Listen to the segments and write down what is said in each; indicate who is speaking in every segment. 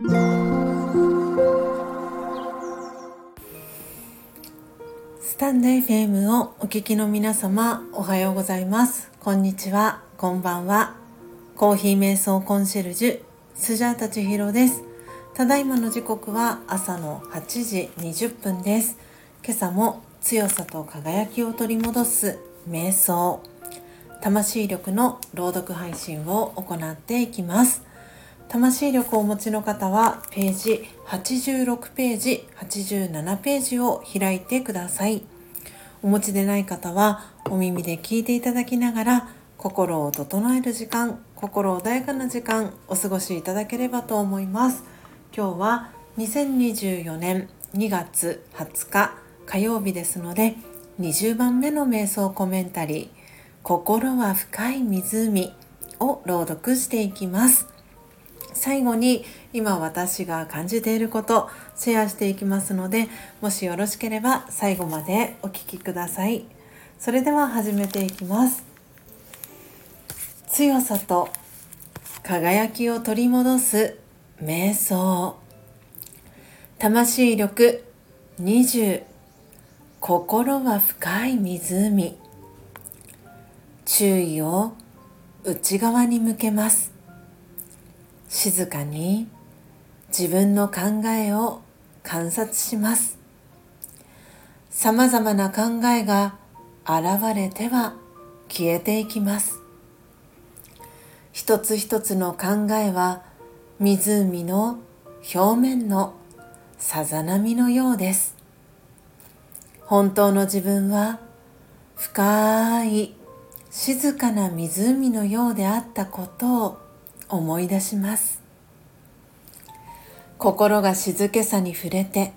Speaker 1: スタンド FM をお聞きの皆様おはようございます。こんにちは。こんばんは。コーヒー瞑想コンシェルジュスジャータチヒロです。ただいまの時刻は朝の8時20分です。今朝も強さと輝きを取り戻す瞑想。魂力の朗読配信を行っていきます。魂力をお持ちの方はページ86ページ87ページを開いてください。お持ちでない方はお耳で聞いていただきながら心を整える時間心穏やかな時間お過ごしいただければと思います。今日は2024年2月20日火曜日ですので20番目の瞑想コメンタリー心は深い湖を朗読していきます。最後に今私が感じていることシェアしていきますのでもしよろしければ最後までお聴きください。それでは始めていきます。強さと輝きを取り戻す瞑想。魂力20心は深い湖。注意を内側に向けます。静かに自分の考えを観察します。さまざまな考えが現れては消えていきます。一つ一つの考えは湖の表面のさざ波のようです。本当の自分は深い静かな湖のようであったことを思い出します。心が静けさに触れて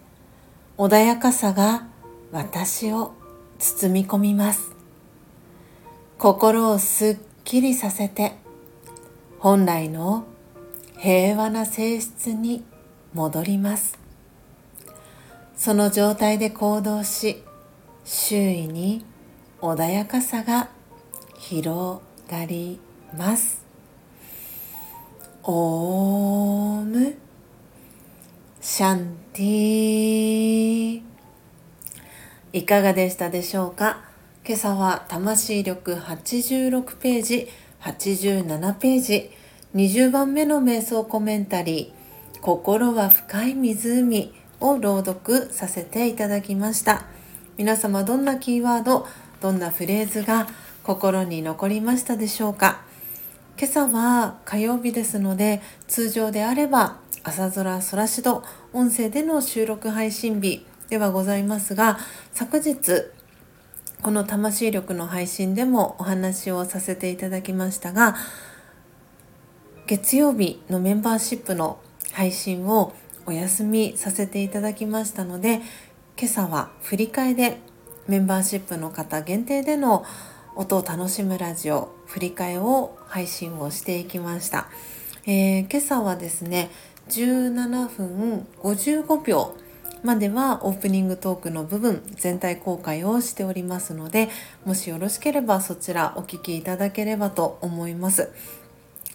Speaker 1: 穏やかさが私を包み込みます。心をすっきりさせて本来の平和な性質に戻ります。その状態で行動し周囲に穏やかさが広がります。オームシャンティいかがでしたでしょうか？今朝は魂力86ページ87ページ20番目の瞑想コメンタリー心は深い湖を朗読させていただきました。皆様どんなキーワードどんなフレーズが心に残りましたでしょうか？今朝は火曜日ですので通常であれば朝空空しど音声での収録配信日ではございますが昨日この魂力の配信でもお話をさせていただきましたが月曜日のメンバーシップの配信をお休みさせていただきましたので今朝は振り替えでメンバーシップの方限定での音を楽しむラジオ振り替えを配信をしていきました、えー、今朝はですね17分55秒まではオープニングトークの部分全体公開をしておりますのでもしよろしければそちらお聞きいただければと思います、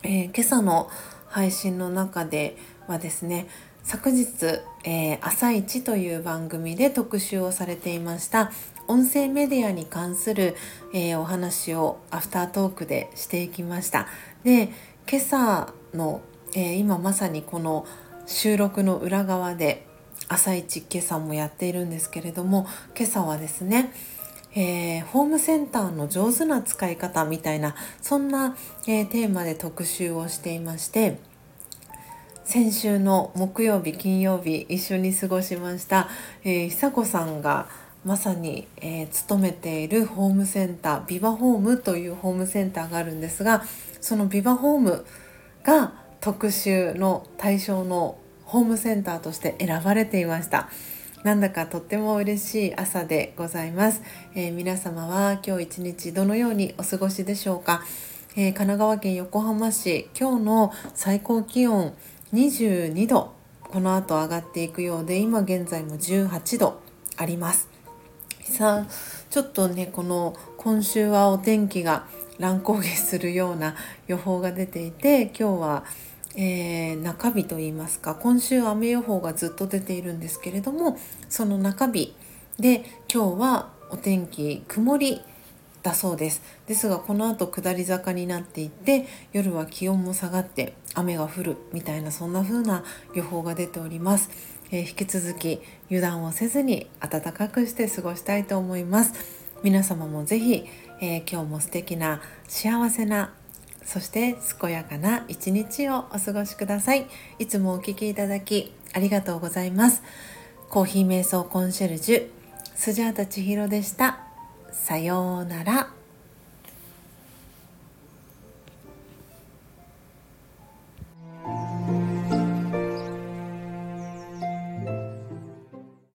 Speaker 1: えー、今朝の配信の中ではですね昨日、えー、朝一という番組で特集をされていました音声メディアに関する、えー、お話をアフタートークでしていきました。で今朝の、えー、今まさにこの収録の裏側で朝一今朝もやっているんですけれども今朝はですねえー、ホームセンターの上手な使い方みたいなそんな、えー、テーマで特集をしていまして先週の木曜日金曜日一緒に過ごしました、えー、久子さんがまさに、えー、勤めているホームセンタービバホームというホームセンターがあるんですがそのビバホームが特集の対象のホームセンターとして選ばれていました。なんだかとっても嬉しい朝でございます、えー、皆様は今日一日どのようにお過ごしでしょうか、えー、神奈川県横浜市今日の最高気温22度。この後上がっていくようで今現在も18度あります。さあちょっとねこの今週はお天気が乱高下するような予報が出ていて今日は、えー、中日といいますか今週雨予報がずっと出ているんですけれどもその中日で今日はお天気曇りだそうです。ですがこの後下り坂になっていって夜は気温も下がって雨が降るみたいなそんな風な予報が出ております、えー、引き続き油断をせずに暖かくして過ごしたいと思います。皆様もぜひ、えー、今日も素敵な幸せなそして健やかな一日をお過ごしください。いつもお聴きいただきありがとうございます。コーヒー瞑想コンシェルジュスジャータ千尋でした。さようなら。